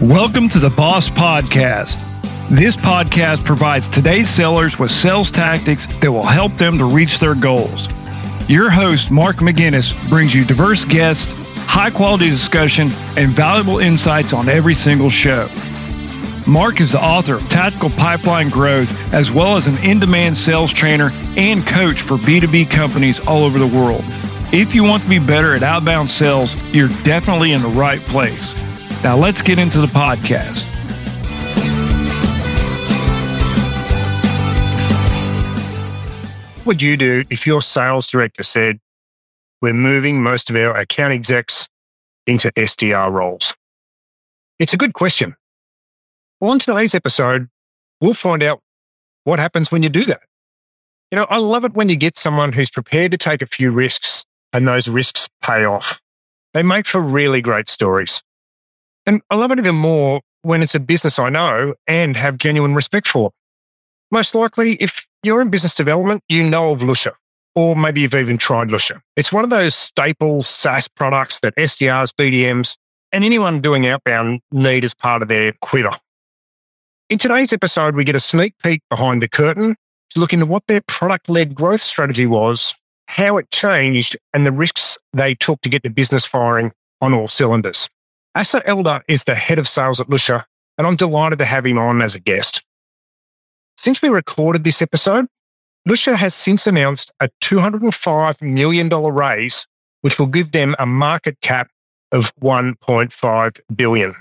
Welcome to the Boss Podcast. This podcast provides today's sellers with sales tactics that will help them to reach their goals. Your host, Mark McGinnis, brings you diverse guests, high quality discussion, and valuable insights on every single show. Mark is the author of Tactical Pipeline Growth, as well as an in demand sales trainer and coach for B2B companies all over the world. If you want to be better at outbound sales, you're definitely in the right place. Now let's get into the podcast. What would you do if your sales director said, We're moving most of our account execs into SDR roles? It's a good question. Well, on today's episode, we'll find out what happens when you do that. You know, I love it when you get someone who's prepared to take a few risks and those risks pay off. They make for really great stories. And I love it even more when it's a business I know and have genuine respect for. Most likely, if you're in business development, you know of Lusha, or maybe you've even tried Lusha. It's one of those staple SaaS products that SDRs, BDMs, and anyone doing outbound need as part of their quiver. In today's episode, we get a sneak peek behind the curtain to look into what their product led growth strategy was, how it changed, and the risks they took to get the business firing on all cylinders. Asa Elder is the head of sales at Lusha, and I'm delighted to have him on as a guest. Since we recorded this episode, Lusha has since announced a $205 million raise, which will give them a market cap of 1.5 billion.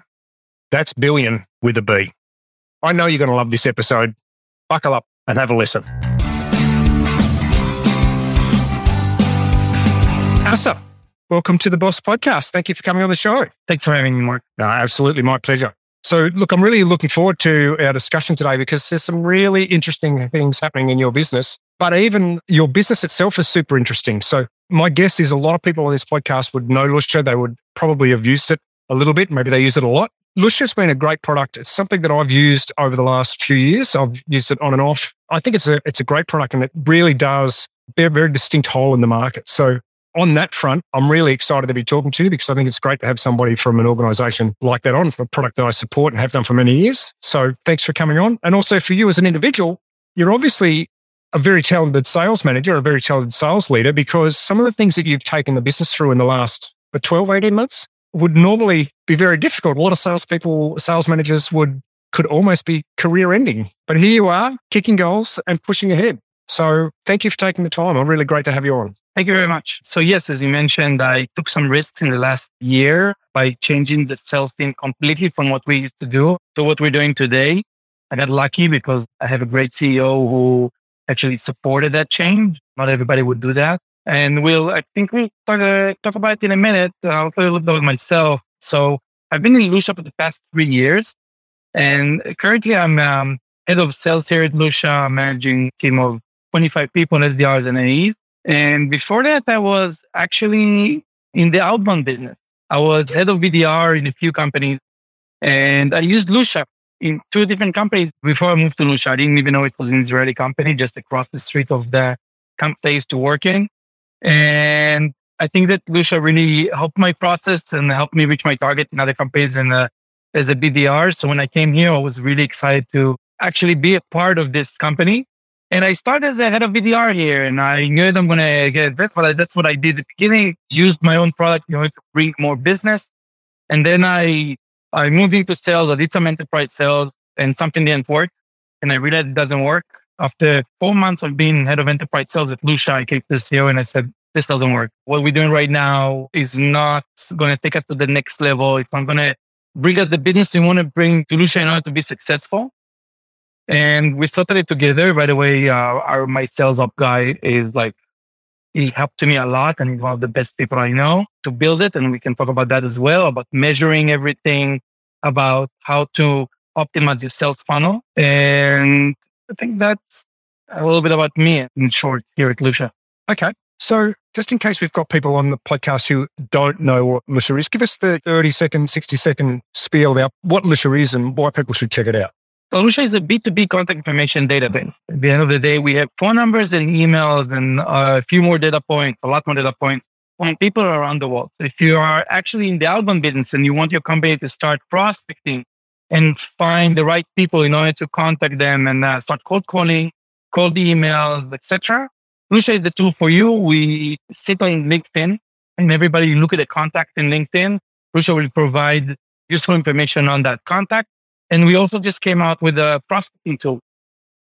That's billion with a B. I know you're going to love this episode. Buckle up and have a listen. Asa, Welcome to the Boss Podcast. Thank you for coming on the show. Thanks for having me, Mark. No, absolutely. My pleasure. So, look, I'm really looking forward to our discussion today because there's some really interesting things happening in your business, but even your business itself is super interesting. So, my guess is a lot of people on this podcast would know Lusha. They would probably have used it a little bit. Maybe they use it a lot. Lusha's been a great product. It's something that I've used over the last few years. I've used it on and off. I think it's a it's a great product and it really does bear a very distinct hole in the market. So on that front, I'm really excited to be talking to you because I think it's great to have somebody from an organization like that on for a product that I support and have done for many years. So thanks for coming on. And also for you as an individual, you're obviously a very talented sales manager, a very talented sales leader, because some of the things that you've taken the business through in the last 12, 18 months would normally be very difficult. A lot of salespeople, sales managers would could almost be career ending. But here you are, kicking goals and pushing ahead. So thank you for taking the time. I'm really great to have you on. Thank you very much. So yes, as you mentioned, I took some risks in the last year by changing the sales team completely from what we used to do to what we're doing today. I got lucky because I have a great CEO who actually supported that change. Not everybody would do that. And we'll, I think we'll talk, uh, talk about it in a minute. I'll tell you a little bit about myself. So I've been in Lusha for the past three years. And currently I'm um, head of sales here at Lusha, managing team of 25 people in SDRs and AEs. And before that, I was actually in the outbound business. I was head of BDR in a few companies and I used Lusha in two different companies before I moved to Lusha. I didn't even know it was an Israeli company just across the street of the company I used to work in. And I think that Lusha really helped my process and helped me reach my target in other companies and uh, as a BDR. So when I came here, I was really excited to actually be a part of this company and I started as a head of BDR here and I knew that I'm going to get that. But that's what I did at the beginning, used my own product you know, to bring more business. And then I, I moved into sales. I did some enterprise sales and something didn't work. And I realized it doesn't work. After four months of being head of enterprise sales at Lusha, I came to the CEO and I said, this doesn't work. What we're doing right now is not going to take us to the next level. If I'm going to bring us the business we want to bring to Lusha in order to be successful. And we started it together. By the way, uh, our my sales ops guy is like he helped me a lot and he's one of the best people I know to build it. And we can talk about that as well, about measuring everything, about how to optimize your sales funnel. And I think that's a little bit about me in short here at Lusha. Okay. So just in case we've got people on the podcast who don't know what Lusha is, give us the 30 second, 60 second spiel about what Lusha is and why people should check it out. So Lusha is a B2B contact information database. At the end of the day, we have phone numbers and emails and a few more data points, a lot more data points on people around the world. If you are actually in the outbound business and you want your company to start prospecting and find the right people in order to contact them and uh, start cold calling, cold emails, etc. Lusha is the tool for you. We sit on LinkedIn and everybody look at the contact in LinkedIn. Lusha will provide useful information on that contact. And we also just came out with a prospecting tool.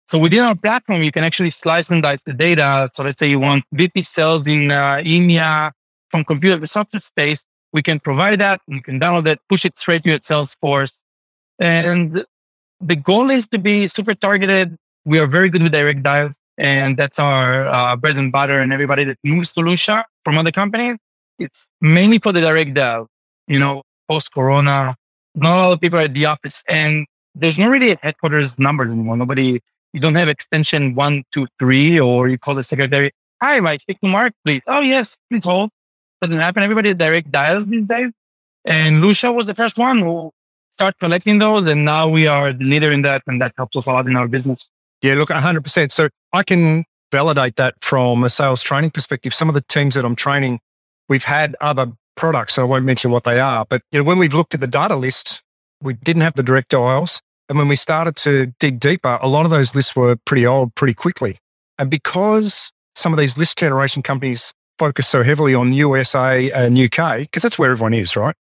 So within our platform, you can actually slice and dice the data. So let's say you want VP sales in uh, EMEA from computer software space. We can provide that. You can download it, push it straight to your Salesforce. And the goal is to be super targeted. We are very good with direct dials. And that's our uh, bread and butter. And everybody that moves to Lusha from other companies, it's mainly for the direct dial. You know, post corona, not a lot of people are at the office and there's not really a headquarters number anymore. Nobody, you don't have extension one, two, three, or you call the secretary. Hi, Mike, speak to Mark, please. Oh, yes, please hold. Doesn't happen. Everybody direct dials these days. And Lusha was the first one who started collecting those. And now we are the leader in that. And that helps us a lot in our business. Yeah, look, 100%. So I can validate that from a sales training perspective. Some of the teams that I'm training, we've had other products. So I won't mention what they are. But you know, when we've looked at the data list, we didn't have the direct dials. And when we started to dig deeper, a lot of those lists were pretty old pretty quickly. And because some of these list generation companies focus so heavily on USA and UK, because that's where everyone is, right?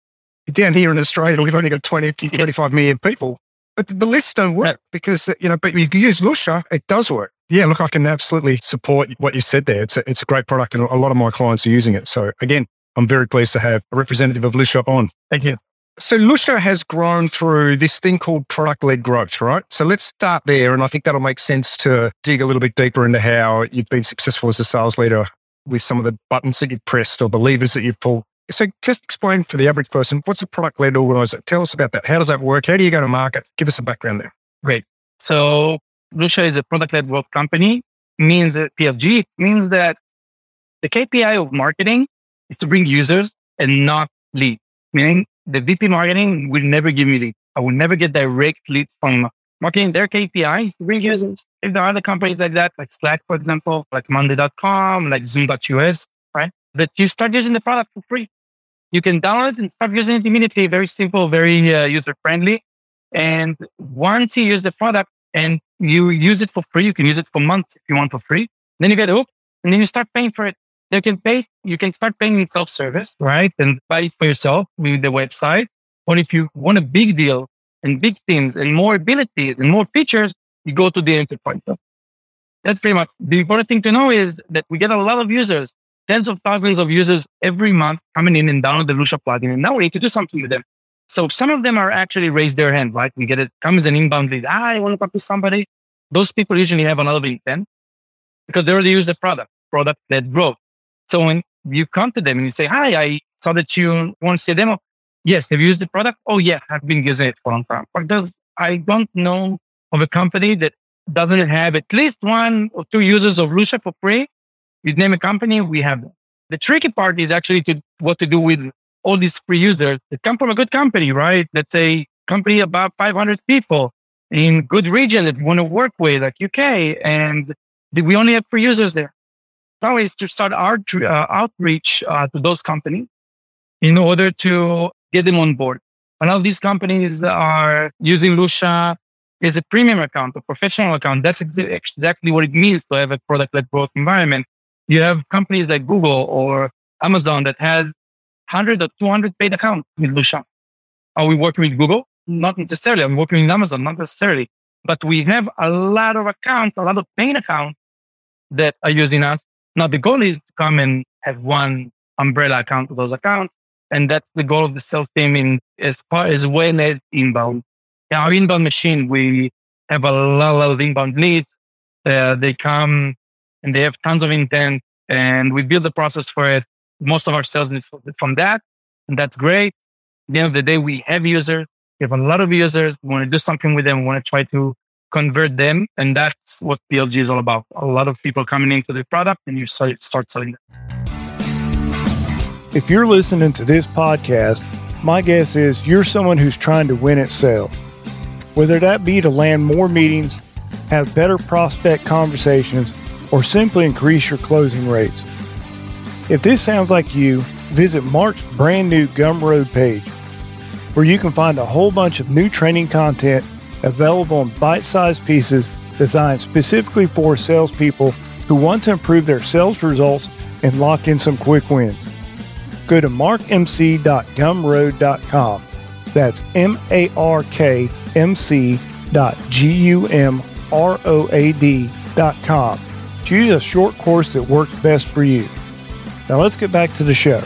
Down here in Australia, we've only got 20, 25 million people. But the lists don't work because, you know, but you can use Lusha, it does work. Yeah, look, I can absolutely support what you said there. It's a, it's a great product and a lot of my clients are using it. So again, I'm very pleased to have a representative of Lusha on. Thank you. So Lusha has grown through this thing called product led growth, right? So let's start there. And I think that'll make sense to dig a little bit deeper into how you've been successful as a sales leader with some of the buttons that you've pressed or the levers that you've pulled. So just explain for the average person, what's a product led organizer? Tell us about that. How does that work? How do you go to market? Give us a background there. Great. So Lusha is a product led growth company. Means that PLG means that the KPI of marketing is to bring users and not leads. Meaning the VP marketing will never give me leads. I will never get direct leads from marketing. Their KPI is to bring users. If there are other companies like that, like Slack, for example, like Monday.com, like Zoom.us, right? That you start using the product for free. You can download it and start using it immediately. Very simple, very uh, user friendly. And once you use the product and you use it for free, you can use it for months if you want for free. Then you get hooked and then you start paying for it you can pay, you can start paying in self-service, right? And buy for yourself with the website. Or if you want a big deal and big things and more abilities and more features, you go to the enterprise. That's pretty much the important thing to know is that we get a lot of users, tens of thousands of users every month coming in and download the Lusha plugin. And now we need to do something with them. So some of them are actually raise their hand, right? We get it comes an inbound lead. Ah, I want to talk to somebody. Those people usually have another intent because they already use the product, product that growth. So when you come to them and you say, Hi, I saw that you want to see a demo. Yes. Have you used the product? Oh, yeah. I've been using it for a long time. But does, I don't know of a company that doesn't have at least one or two users of Lusha for free. You name a company, we have them. The tricky part is actually to what to do with all these free users that come from a good company, right? Let's say company about 500 people in good region that want to work with, like UK, and we only have free users there now is to start our uh, outreach uh, to those companies in order to get them on board. A lot of these companies are using Lusha as a premium account, a professional account. That's ex- exactly what it means to have a product-led growth environment. You have companies like Google or Amazon that has 100 or 200 paid accounts with Lusha. Are we working with Google? Not necessarily. I'm working with Amazon, not necessarily. But we have a lot of accounts, a lot of paid accounts that are using us now the goal is to come and have one umbrella account to those accounts. And that's the goal of the sales team in as far as well as inbound. In our inbound machine, we have a lot of inbound leads. Uh, they come and they have tons of intent and we build the process for it. Most of our sales from that. And that's great. At the end of the day, we have users. We have a lot of users. We want to do something with them. We want to try to convert them. And that's what PLG is all about. A lot of people coming into the product and you start, selling them. If you're listening to this podcast, my guess is you're someone who's trying to win at sales. Whether that be to land more meetings, have better prospect conversations, or simply increase your closing rates. If this sounds like you, visit Mark's brand new Gumroad page. where you can find a whole bunch of new training content available in bite sized pieces designed specifically for salespeople who want to improve their sales results and lock in some quick wins. Go to markmc.gumroad.com. That's M A R K M C dot G U M R O A D dot com. Choose a short course that works best for you. Now let's get back to the show.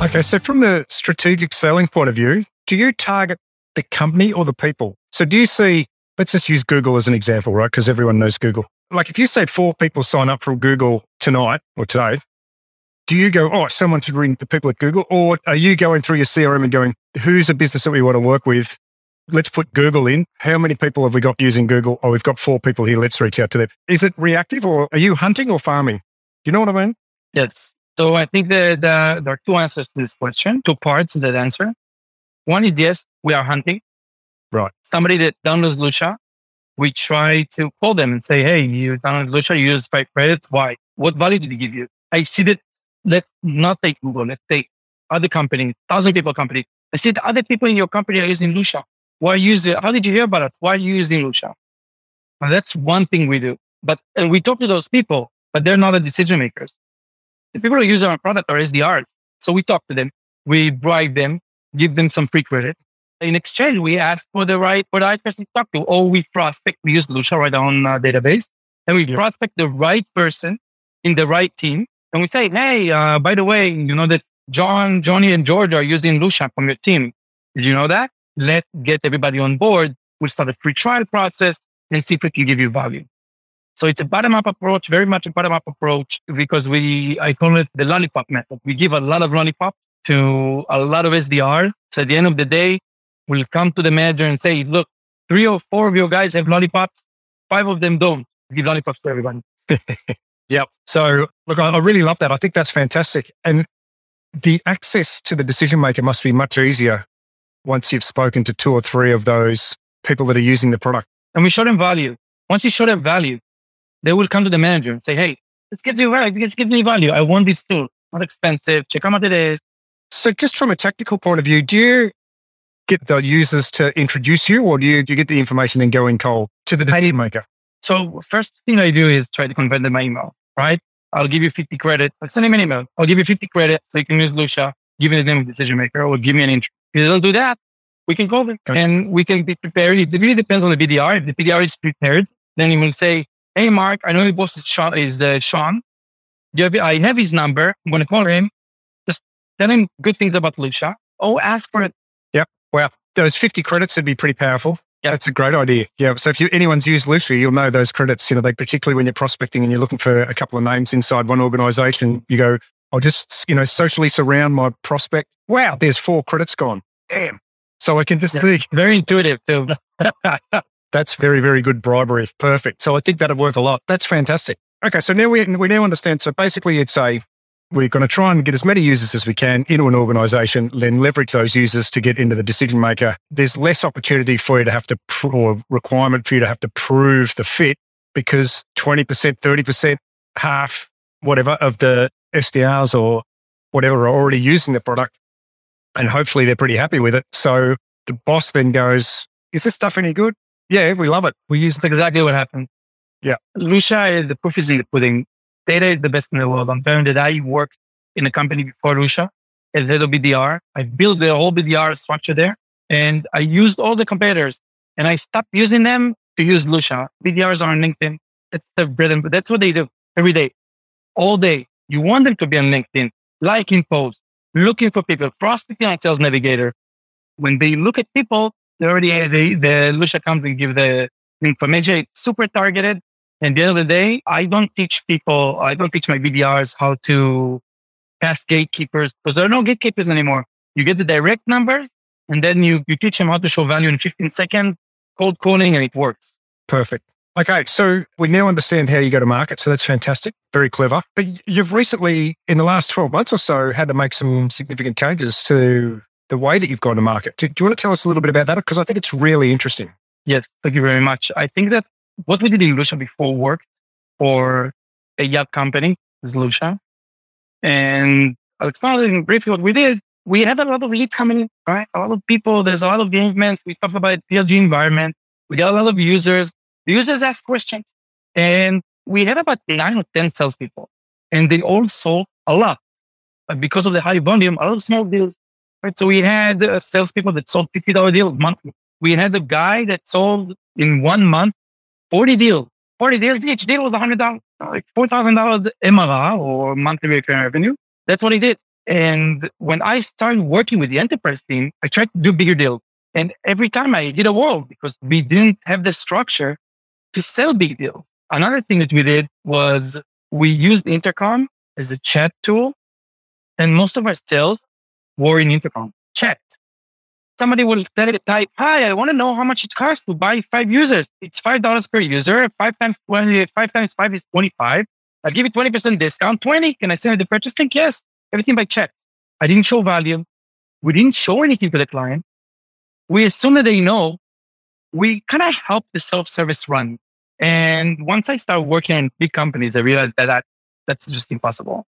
Okay, so from the strategic selling point of view, do you target the company or the people? So do you see, let's just use Google as an example, right? Because everyone knows Google. Like if you say four people sign up for Google tonight or today, do you go, oh, someone should ring the people at Google? Or are you going through your CRM and going, who's a business that we want to work with? Let's put Google in. How many people have we got using Google? Oh, we've got four people here. Let's reach out to them. Is it reactive or are you hunting or farming? Do you know what I mean? Yes. So I think that the, there are two answers to this question, two parts of that answer. One is yes, we are hunting. Right. Somebody that downloads Lusha, we try to call them and say, Hey, you download Lusha, you use five credits. Why? What value did he give you? I see that let's not take Google. Let's take other company, thousand people company. I said other people in your company are using Lusha. Why use it? How did you hear about it? Why are you using Lusha? Well, that's one thing we do. But and we talk to those people, but they're not the decision makers. The people who use our product are SDRs. So we talk to them, we bribe them, give them some free credit. In exchange, we ask for the right for the right person to talk to, or we prospect. We use Lusha right on our database, and we yeah. prospect the right person in the right team and we say, hey, uh, by the way, you know that John, Johnny, and George are using Lusha from your team. Did you know that? Let's get everybody on board. We'll start a free trial process and see if we can give you value. So it's a bottom up approach, very much a bottom up approach because we, I call it the lollipop method. We give a lot of lollipop to a lot of SDR. So at the end of the day, we'll come to the manager and say, look, three or four of your guys have lollipops. Five of them don't give lollipops to everyone. Yep. So look, I, I really love that. I think that's fantastic. And the access to the decision maker must be much easier once you've spoken to two or three of those people that are using the product. And we show them value. Once you show them value, they will come to the manager and say, Hey, let's give you value. Let's give me value. I want this tool. Not expensive. Check how much it is. So just from a technical point of view, do you get the users to introduce you or do you, do you get the information and go in cold to the decision maker? So first thing I do is try to convert them by email right? I'll give you 50 credits. Like send him an email. I'll give you 50 credits so you can use Lusha, give me the name of the decision maker or give me an intro. If they don't do that, we can call them okay. and we can be prepared. It really depends on the BDR. If the BDR is prepared, then you will say, Hey, Mark, I know your boss is Sean. Is, uh, Sean. Have, I have his number. I'm going to call him. Tell him good things about Lusha. Oh, ask for it. Yep. Well, those 50 credits would be pretty powerful. Yeah, that's a great idea. Yeah. So if you, anyone's used Lusha, you'll know those credits, you know, they particularly when you're prospecting and you're looking for a couple of names inside one organization, you go, I'll just, you know, socially surround my prospect. Wow, there's four credits gone. Damn. So I can just yeah. think. Very intuitive too. That's very, very good bribery. Perfect. So I think that'd work a lot. That's fantastic. Okay. So now we, we now understand. So basically it's a, we're going to try and get as many users as we can into an organization, then leverage those users to get into the decision maker. There's less opportunity for you to have to, pr- or requirement for you to have to prove the fit because 20%, 30%, half, whatever of the SDRs or whatever are already using the product. And hopefully they're pretty happy with it. So the boss then goes, is this stuff any good? Yeah, we love it. We use That's exactly what happened. Yeah. Lusha, the proof is in the pudding data is the best in the world. I'm telling that I worked in a company before Lusha as head of BDR. I built the whole BDR structure there and I used all the competitors and I stopped using them to use Lusha. BDRs are on LinkedIn. That's the bread and that's what they do every day, all day. You want them to be on LinkedIn, liking posts, looking for people, prospecting on Sales Navigator. When they look at people, they already the, the Lusha comes and give the information. It's super targeted. And the end of the day, I don't teach people, I don't teach my BDRs how to pass gatekeepers because there are no gatekeepers anymore. You get the direct numbers and then you, you teach them how to show value in 15 seconds, cold calling, and it works. Perfect. Okay, so we now understand how you go to market. So that's fantastic. Very clever. But you've recently, in the last 12 months or so, had to make some significant changes to the way that you've gone to market. Do, do you want to tell us a little bit about that? Because I think it's really interesting. Yes, thank you very much. I think that what we did in Lusha before worked for a yacht company, is Lusha. And I'll explain briefly what we did. we had a lot of leads coming in, right? A lot of people, there's a lot of engagement. We talked about PLG environment. We got a lot of users. The users ask questions. And we had about nine or 10 salespeople and they all sold a lot. But because of the high volume, a lot of small deals. Right. So we had uh, salespeople that sold $50 deals monthly. We had a guy that sold in one month 40 deals. 40 deals. Each deal was $100, like $4,000 MRR or monthly recurring revenue. That's what he did. And when I started working with the enterprise team, I tried to do bigger deals. And every time I did a wall because we didn't have the structure to sell big deals. Another thing that we did was we used Intercom as a chat tool. And most of our sales were in Intercom chat. Somebody will tell it type, hi, I want to know how much it costs to buy five users. It's $5 per user. Five times 20, five times five is 25. I'll give you 20% discount. 20. Can I send you the purchase link? Yes. Everything by chat. I didn't show value. We didn't show anything to the client. We, as soon as they know, we kind of help the self-service run. And once I start working in big companies, I realized that, that that's just impossible.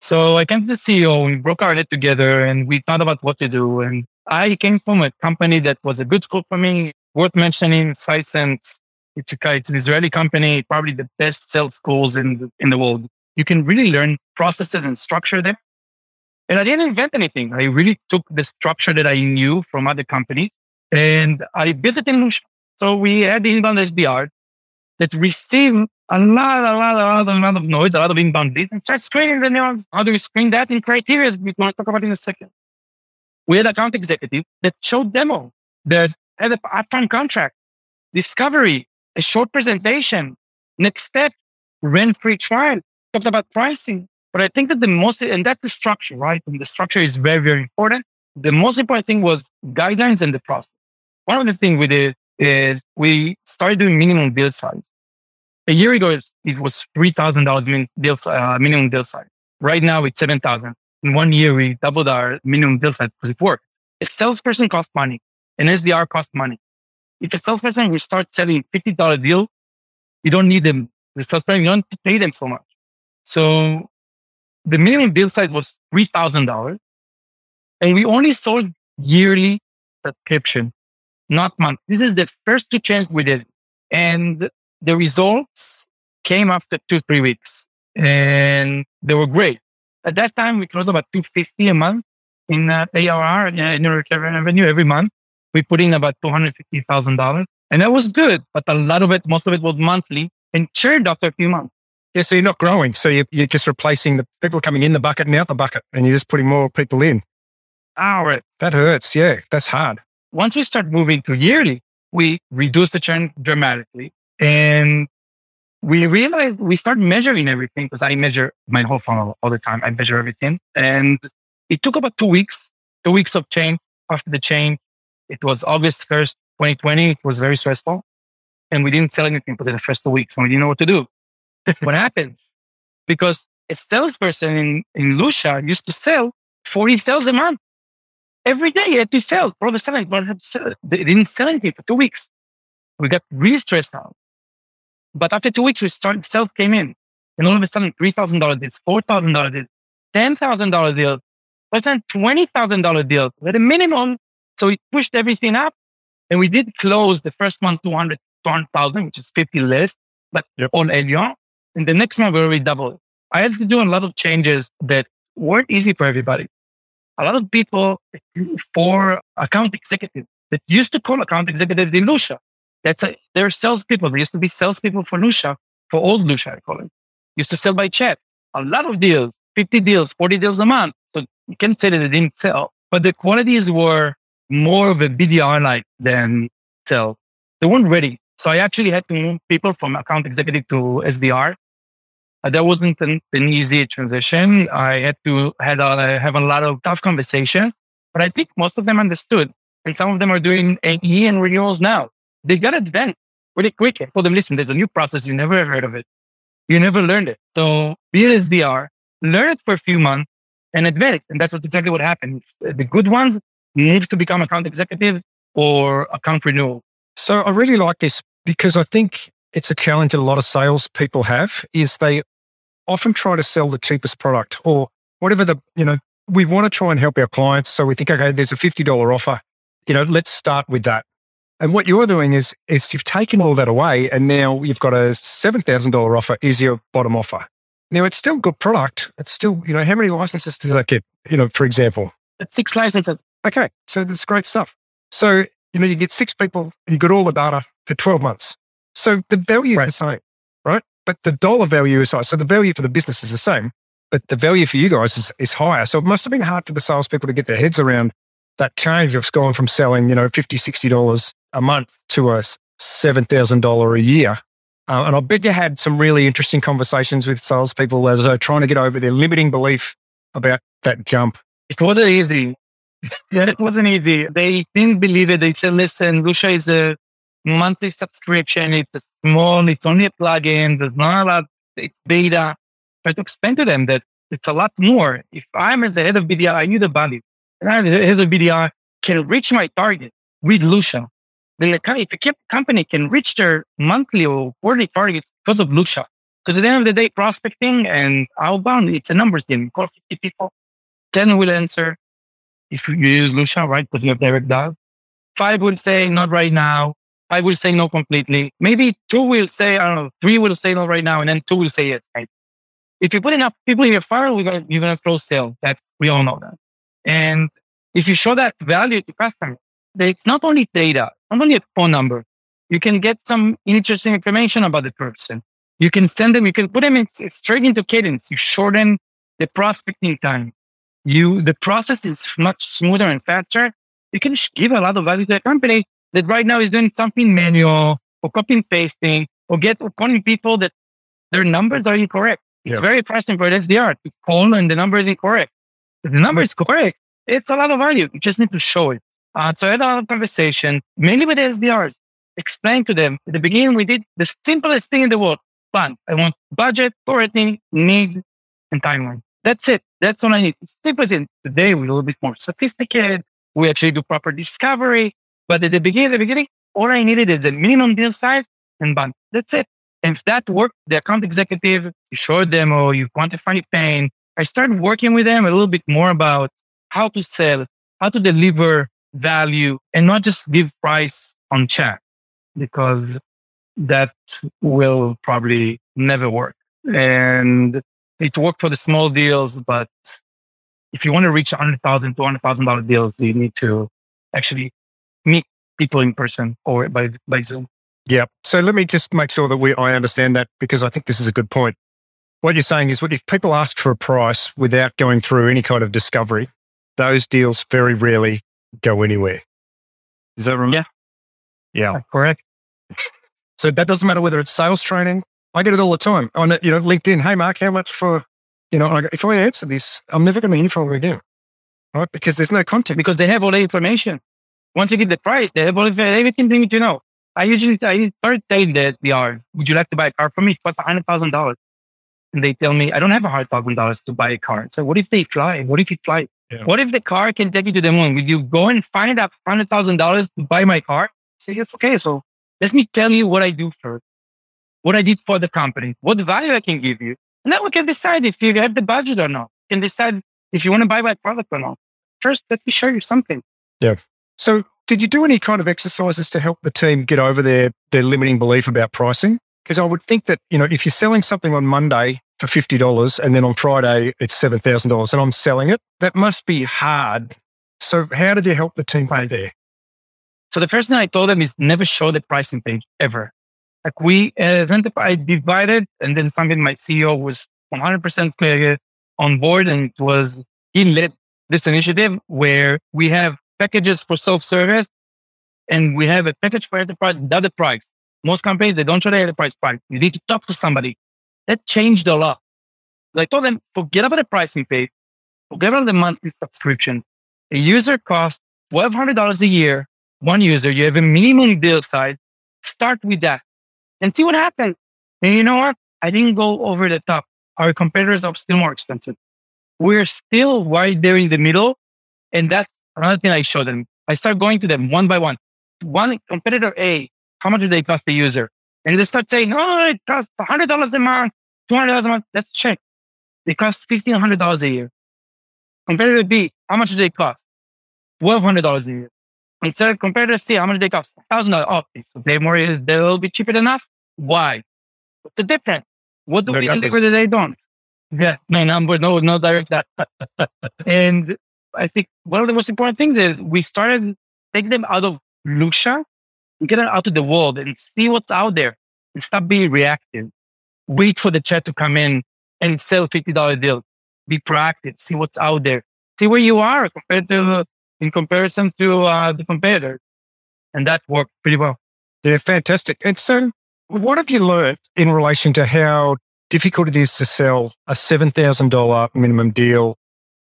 So I came to the CEO and broke our head together and we thought about what to do. And I came from a company that was a good school for me, worth mentioning, Sisense. It's, it's an Israeli company, probably the best sales schools in the, in the world. You can really learn processes and structure them. And I didn't invent anything. I really took the structure that I knew from other companies and I built it in Lusha. So we had the inbound SDR that received a lot, a lot, a lot, a lot of noise, a lot of inbound leads and start screening the neurons. How do we screen that in criteria we want to talk about in a second? We had account executive that showed demo that had a upfront contract, discovery, a short presentation, next step, rent free trial, talked about pricing. But I think that the most, and that's the structure, right? And the structure is very, very important. The most important thing was guidelines and the process. One of the things we did is we started doing minimum deal size. A year ago, it was $3,000 deal, uh, minimum deal size. Right now, it's 7,000. In one year, we doubled our minimum deal size because it worked. A salesperson costs money. An SDR costs money. If a salesperson will start selling $50 deal, you don't need them. The salesperson, you don't pay them so much. So the minimum deal size was $3,000 and we only sold yearly subscription not month. This is the first two changes we did. And the results came after two, three weeks and they were great. At that time, we closed about 250 a month in uh, ARR, uh, in revenue every month. We put in about $250,000 and that was good, but a lot of it, most of it was monthly and churned after a few months. Yeah, so you're not growing. So you're, you're just replacing the people coming in the bucket and out the bucket, and you're just putting more people in. Ah, That hurts. Yeah, that's hard. Once we start moving to yearly, we reduce the churn dramatically. And we realized we start measuring everything because I measure my whole funnel all the time. I measure everything. And it took about two weeks, two weeks of change. After the change, it was August 1st, 2020. It was very stressful. And we didn't sell anything for the first two weeks and we didn't know what to do. what happened? Because a salesperson in, in Lusha used to sell 40 sales a month every day He had to sell. For the selling, but they didn't sell anything for two weeks. We got really stressed out. But after two weeks, we started, sales came in. And all of a sudden, $3,000 deals, $4,000 deals, $10,000 deals, let's say $20,000 deals at a minimum. So we pushed everything up and we did close the first month 200, 200,000, which is 50 less, but they're all Elion. And the next month we already doubled. I had to do a lot of changes that weren't easy for everybody a lot of people for account executives that used to call account executives in Lusha. That's a, they're salespeople. They used to be salespeople for Lusha, for old Lusha, I call it. Used to sell by chat. A lot of deals, 50 deals, 40 deals a month. So you can't say that they didn't sell, but the qualities were more of a BDR like than sell. They weren't ready. So I actually had to move people from account executive to SDR uh, that wasn't an, an, easy transition. I had to had a, have a lot of tough conversations, but I think most of them understood. And some of them are doing AE and renewals now. They got advanced pretty quick. Told them, listen, there's a new process. You never heard of it. You never learned it. So be it SDR, learn it for a few months and advance. And that's exactly what happened. The good ones move to become account executive or account renewal. So I really like this because I think it's a challenge that a lot of sales people have is they often try to sell the cheapest product or whatever the, you know, we want to try and help our clients. So we think, okay, there's a $50 offer. You know, let's start with that. And what you're doing is, is you've taken all that away and now you've got a $7,000 offer is your bottom offer. Now it's still good product. It's still, you know, how many licenses does that get? You know, for example, it's six licenses. Okay. So that's great stuff. So, you know, you get six people, you got all the data for 12 months. So the value right. is the same, right? But the dollar value is high. So the value for the business is the same, but the value for you guys is, is higher. So it must have been hard for the salespeople to get their heads around that change of going from selling, you know, $50, $60 a month to a $7,000 a year. Uh, and I bet you had some really interesting conversations with salespeople as they're trying to get over their limiting belief about that jump. It wasn't easy. yeah, it wasn't easy. They didn't believe it. They said, listen, Lusha is a monthly subscription. It's a small, it's only a plugin. There's not a lot, it's beta. Try to explain to them that it's a lot more. If I'm as the head of BDR, I need a value. And I'm the head BDR can reach my target with Lusha. Then if a company can reach their monthly or quarterly targets because of Lusha, because at the end of the day, prospecting and outbound, it's a numbers game. Call 50 people, 10 will answer. If you use Lusha, right? Because you have direct dial. Five will say, not right now. Five will say no completely. Maybe two will say, I don't know, three will say no right now, and then two will say yes. Right? If you put enough people in your gonna, you're going to close sale. That we all know that. And if you show that value to customers, it's not only data, not only a phone number. You can get some interesting information about the person. You can send them, you can put them in, straight into cadence. You shorten the prospecting time. You, the process is much smoother and faster. You can give a lot of value to a company that right now is doing something manual or copy and pasting or get or calling people that their numbers are incorrect. It's yeah. very frustrating for an SDR to call and the number is incorrect. If the number is correct, it's a lot of value. You just need to show it. Uh, so I had a conversation, mainly with SDRs, explain to them at the beginning, we did the simplest thing in the world. BANT. I want budget, authority, need, and timeline. That's it. That's all I need. It's simple as Today, we're a little bit more sophisticated. We actually do proper discovery. But at the beginning, the beginning, all I needed is the minimum deal size and BANT. That's it. And if that worked, the account executive, you showed them or you quantify pain. I started working with them a little bit more about how to sell, how to deliver value and not just give price on chat because that will probably never work. And it worked for the small deals, but if you want to reach $100,000, $200,000 deals, you need to actually meet people in person or by, by Zoom. Yeah. So let me just make sure that we, I understand that because I think this is a good point. What you're saying is what if people ask for a price without going through any kind of discovery, those deals very rarely go anywhere. Is that right? Yeah. Yeah. correct. so that doesn't matter whether it's sales training. I get it all the time on you know LinkedIn. Hey, Mark, how much for you know? If I answer this, I'm never going to hear from you again, right? Because there's no content. Because they have all the information once you get the price, they have all the, everything they need to know. I usually I start saying that they are, would you like to buy a car from me? It costs hundred thousand dollars. And they tell me I don't have a hundred thousand dollars to buy a car. So what if they fly? What if you fly? Yeah. What if the car can take you to the moon? Would you go and find that hundred thousand dollars to buy my car? Say it's okay. So let me tell you what I do first, what I did for the company, what value I can give you, and then we can decide if you have the budget or not. You can decide if you want to buy my product or not. First, let me show you something. Yeah. So, did you do any kind of exercises to help the team get over their, their limiting belief about pricing? Because I would think that, you know, if you're selling something on Monday for $50 and then on Friday it's $7,000 and I'm selling it, that must be hard. So, how did you help the team pay there? So, the first thing I told them is never show the pricing page ever. Like we uh, I divided, and then something my CEO was 100% on board and it was, he led this initiative where we have packages for self-service, and we have a package for enterprise without the price. Most companies, they don't show the enterprise price. You need to talk to somebody. That changed a lot. I told them, forget about the pricing page. Forget about the monthly subscription. A user costs $1,200 a year. One user, you have a minimum deal size. Start with that and see what happens. And you know what? I didn't go over the top. Our competitors are still more expensive. We're still right there in the middle. And that's Another thing I show them, I start going to them one by one. One competitor A, how much do they cost the user? And they start saying, oh, it costs $100 a month, $200 a month. Let's check. They cost $1,500 a year. Competitor B, how much do they cost? $1,200 a year. Instead of competitor C, how much do they cost? $1,000. Oh, so they more, they'll be cheaper than us. Why? What's the difference? What do we deliver that they don't? Yeah, no number, no, no direct that. and I think one of the most important things is we started take them out of and get them out to the world and see what's out there and stop being reactive. Wait for the chat to come in and sell $50 deal. Be proactive, see what's out there, see where you are compared to, in comparison to uh, the competitor. And that worked pretty well. Yeah, fantastic. And so what have you learned in relation to how difficult it is to sell a $7,000 minimum deal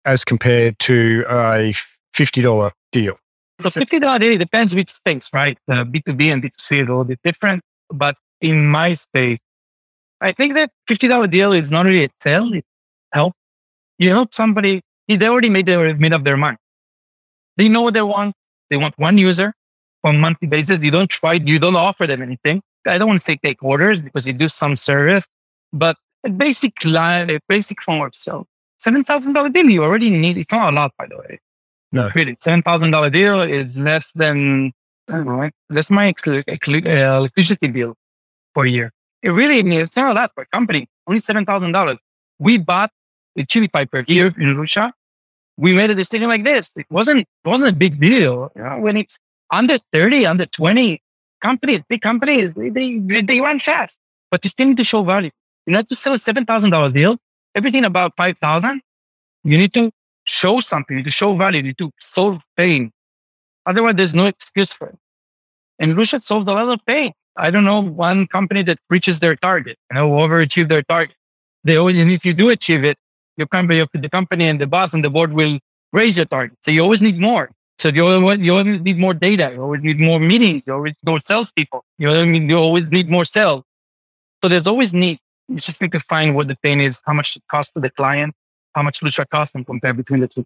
as compared to a $50 deal? So $50 deal depends which things, right? Uh, B2B and B2C is a little bit different. But in my space, I think that $50 deal is not really a sale, It help. You help somebody, they already made, their, made up their mind. They know what they want. They want one user on monthly basis. You don't try, you don't offer them anything. I don't want to say take orders because you do some service, but a basic line, a basic form of sale. $7,000 deal you already need. It's not a lot, by the way. No. Really, $7,000 deal is less than, I don't know, that's my uh, electricity bill for a year. It really, it's not a lot for a company. Only $7,000. We bought a Chili Piper here in Lusha. We made a decision like this. It wasn't, it wasn't a big deal. You know, when it's under 30, under 20, companies, big companies, they, they, they run fast, but you still need to show value. You need to sell a $7,000 deal, everything about 5,000. You need to show something, you need to show value, you need to solve pain. Otherwise, there's no excuse for it. And Lusha solves a lot of pain. I don't know one company that reaches their target, you know, overachieve their target. They always, and if you do achieve it, your company, the company and the boss and the board will raise your target. So you always need more. So you always, you always need more data. You always need more meetings. You always need more salespeople. You, always, you always need more sales. So there's always need. You just need to find what the pain is, how much it costs to the client, how much Lusha costs and compare between the two.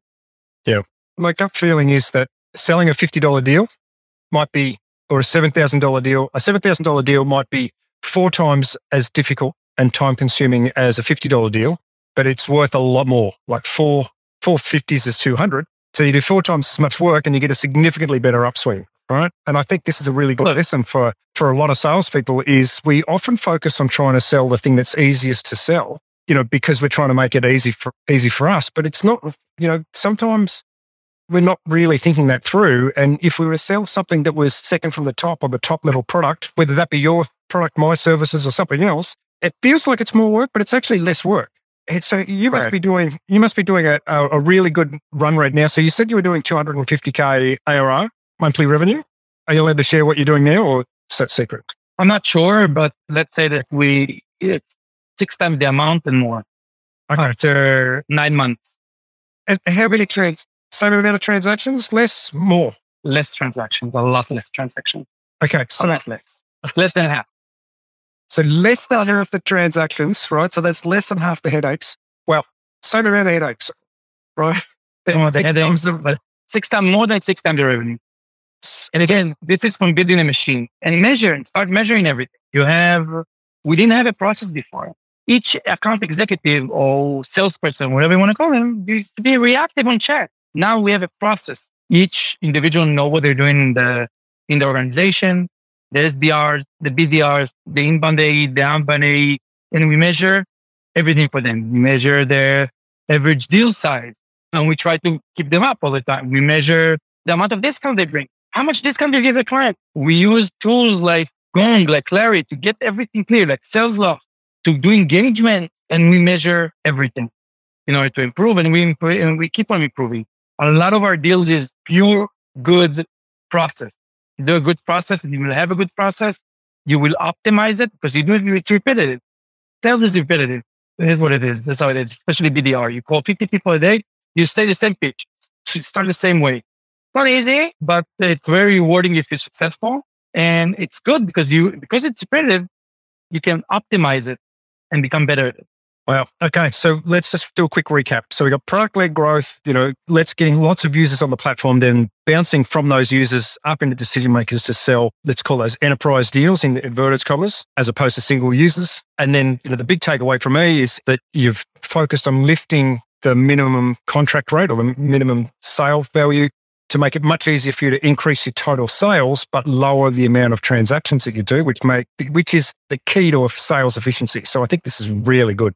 Yeah. My gut feeling is that selling a $50 deal might be, or a $7,000 deal, a $7,000 deal might be four times as difficult and time consuming as a $50 deal, but it's worth a lot more, like four, four fifties is 200 so you do four times as much work and you get a significantly better upswing. Right. And I think this is a really good lesson for, for a lot of salespeople is we often focus on trying to sell the thing that's easiest to sell, you know, because we're trying to make it easy for, easy for us. But it's not, you know, sometimes we're not really thinking that through. And if we were to sell something that was second from the top or the top level product, whether that be your product, my services or something else, it feels like it's more work, but it's actually less work. So you must right. be doing you must be doing a, a, really good run rate now. So you said you were doing 250k ARR monthly revenue. Are you allowed to share what you're doing now, or is that secret? I'm not sure, but let's say that we it's six times the amount and more okay. after nine months. And how many trades? Same amount of transactions? Less? More? Less transactions. A lot less transactions. Okay, so a lot less. Less than half. So less than half the transactions, right? So that's less than half the headaches. Well, same amount of headaches, right? Oh, the headaches, six times more than six times the revenue. And again, this is from building a machine and measure and start measuring everything. You have, we didn't have a process before. Each account executive or salesperson, whatever you want to call them, used to be reactive on chat. Now we have a process. Each individual know what they're doing in the, in the organization the SDRs, the BDRs, the inbound AE, the outbound AE, and we measure everything for them. We measure their average deal size and we try to keep them up all the time. We measure the amount of discount they bring. How much discount they give the client? We use tools like Gong, like Clari to get everything clear, like sales Salesloft to do engagement and we measure everything in order to improve and we, improve, and we keep on improving. A lot of our deals is pure good process do a good process, and you will have a good process. You will optimize it because you do it, it's repetitive. Sales is repetitive. It is what it is. That's how it is, especially BDR. You call 50 people a day, you stay the same pitch. You start the same way. Not easy, but it's very rewarding if you're successful. And it's good because you, because it's repetitive, you can optimize it and become better at it. Wow. Okay. So let's just do a quick recap. So we got product led growth, you know, let's getting lots of users on the platform, then bouncing from those users up into decision makers to sell, let's call those enterprise deals in inverted commas, as opposed to single users. And then, you know, the big takeaway from me is that you've focused on lifting the minimum contract rate or the minimum sale value to make it much easier for you to increase your total sales, but lower the amount of transactions that you do, which make, which is the key to a sales efficiency. So I think this is really good.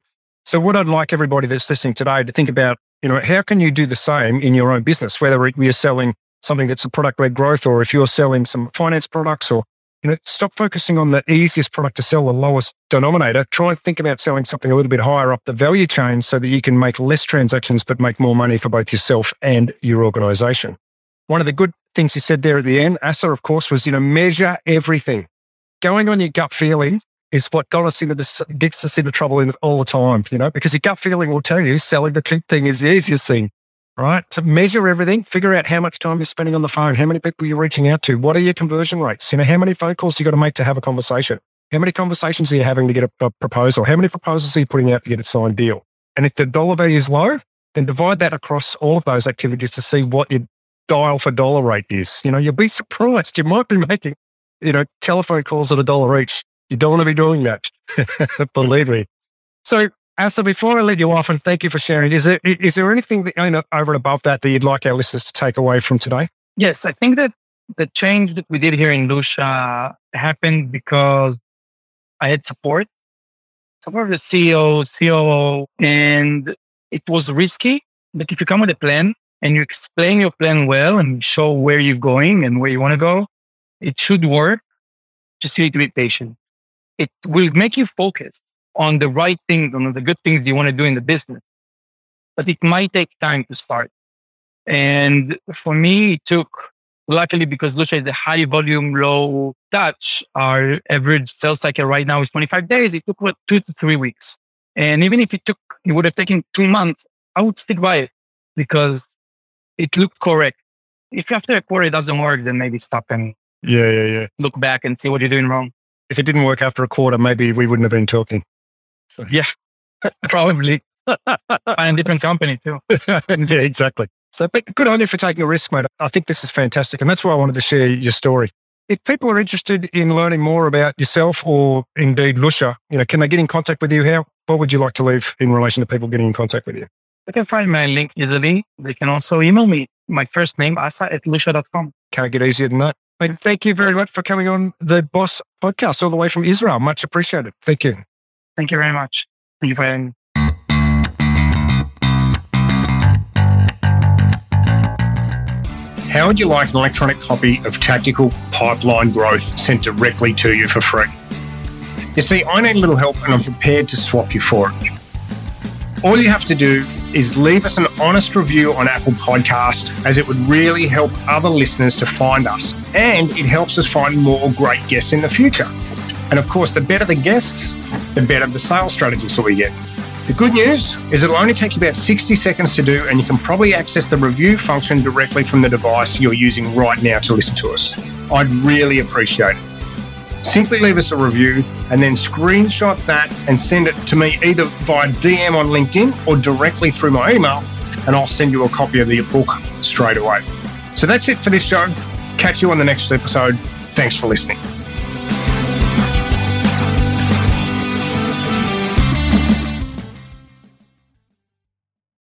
So what I'd like everybody that's listening today to think about, you know, how can you do the same in your own business, whether you're selling something that's a product led growth or if you're selling some finance products or, you know, stop focusing on the easiest product to sell, the lowest denominator. Try and think about selling something a little bit higher up the value chain so that you can make less transactions, but make more money for both yourself and your organization. One of the good things you said there at the end, Asa, of course, was, you know, measure everything. Going on your gut feeling is what got us into this, gets us into trouble in all the time, you know, because your gut feeling will tell you selling the cheap thing is the easiest thing, right? To measure everything, figure out how much time you're spending on the phone, how many people you're reaching out to, what are your conversion rates, you know, how many phone calls you got to make to have a conversation, how many conversations are you having to get a, a proposal, how many proposals are you putting out to get a signed deal? And if the dollar value is low, then divide that across all of those activities to see what your dial for dollar rate is. You know, you'll be surprised. You might be making, you know, telephone calls at a dollar each. You don't want to be doing that. Believe me. So, Asa, before I let you off, and thank you for sharing, is there, is there anything that, you know, over and above that that you'd like our listeners to take away from today? Yes, I think that the change that we did here in Lusha happened because I had support, support of the CEO, COO, and it was risky. But if you come with a plan and you explain your plan well and show where you're going and where you want to go, it should work. Just you need to be patient. It will make you focus on the right things, on the good things you want to do in the business. But it might take time to start. And for me, it took, luckily, because Lusha is a high volume, low touch, our average sales cycle right now is 25 days. It took what, two to three weeks. And even if it took, it would have taken two months, I would stick by it because it looked correct. If after a quarter it doesn't work, then maybe stop and yeah, yeah, yeah. Look back and see what you're doing wrong. If it didn't work after a quarter, maybe we wouldn't have been talking. So. Yeah, probably. and different company too. yeah, exactly. So, but good on you for taking a risk, mate. I think this is fantastic, and that's why I wanted to share your story. If people are interested in learning more about yourself or indeed Lusha, you know, can they get in contact with you? How? What would you like to leave in relation to people getting in contact with you? They can find my link easily. They can also email me. My first name, asa at lusha.com. Can't get easier than that. And thank you very much for coming on the Boss podcast all the way from Israel. Much appreciated. Thank you. Thank you very much. Thank you for having me. How would you like an electronic copy of Tactical Pipeline Growth sent directly to you for free? You see, I need a little help and I'm prepared to swap you for it. All you have to do is leave us an honest review on Apple Podcast, as it would really help other listeners to find us, and it helps us find more great guests in the future. And of course, the better the guests, the better the sales strategies that we get. The good news is it'll only take you about 60 seconds to do, and you can probably access the review function directly from the device you're using right now to listen to us. I'd really appreciate it simply leave us a review and then screenshot that and send it to me either via DM on LinkedIn or directly through my email, and I'll send you a copy of the book straight away. So that's it for this show. Catch you on the next episode. Thanks for listening.